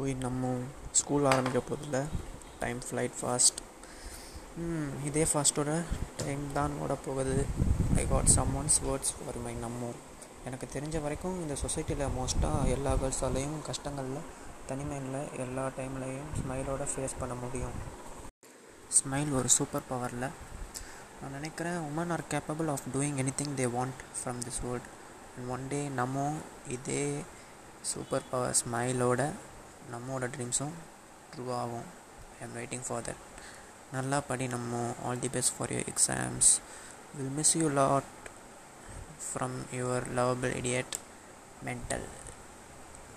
ஓய் நம்ம ஸ்கூல் ஆரம்பிக்க போதில்ல டைம் ஃப்ளைட் ஃபாஸ்ட் இதே ஃபாஸ்ட்டோட டைம் தான் ஓட போகுது. I got some once words for my நம்ம எனக்கு தெரிஞ்ச வரைக்கும் இந்த சொசைட்டியில் மோஸ்ட்டாக எல்லா கேர்ள்ஸாலேயும் கஷ்டங்களில் தனிமையில் எல்லா டைம்லையும் ஸ்மைலோட ஃபேஸ் பண்ண முடியும். ஸ்மைல் ஒரு சூப்பர் பவரில் நான் நினைக்கிறேன் women are capable of doing anything they want from this world and one day நம்ம இதே சூப்பர் பவர் ஸ்மைலோட நம்மோட ட்ரீம்ஸும் ட்ரூ ஆகும் I am waiting for that நல்லா படி நம்ம all the best for your exams will miss you lot from your lovable idiot mental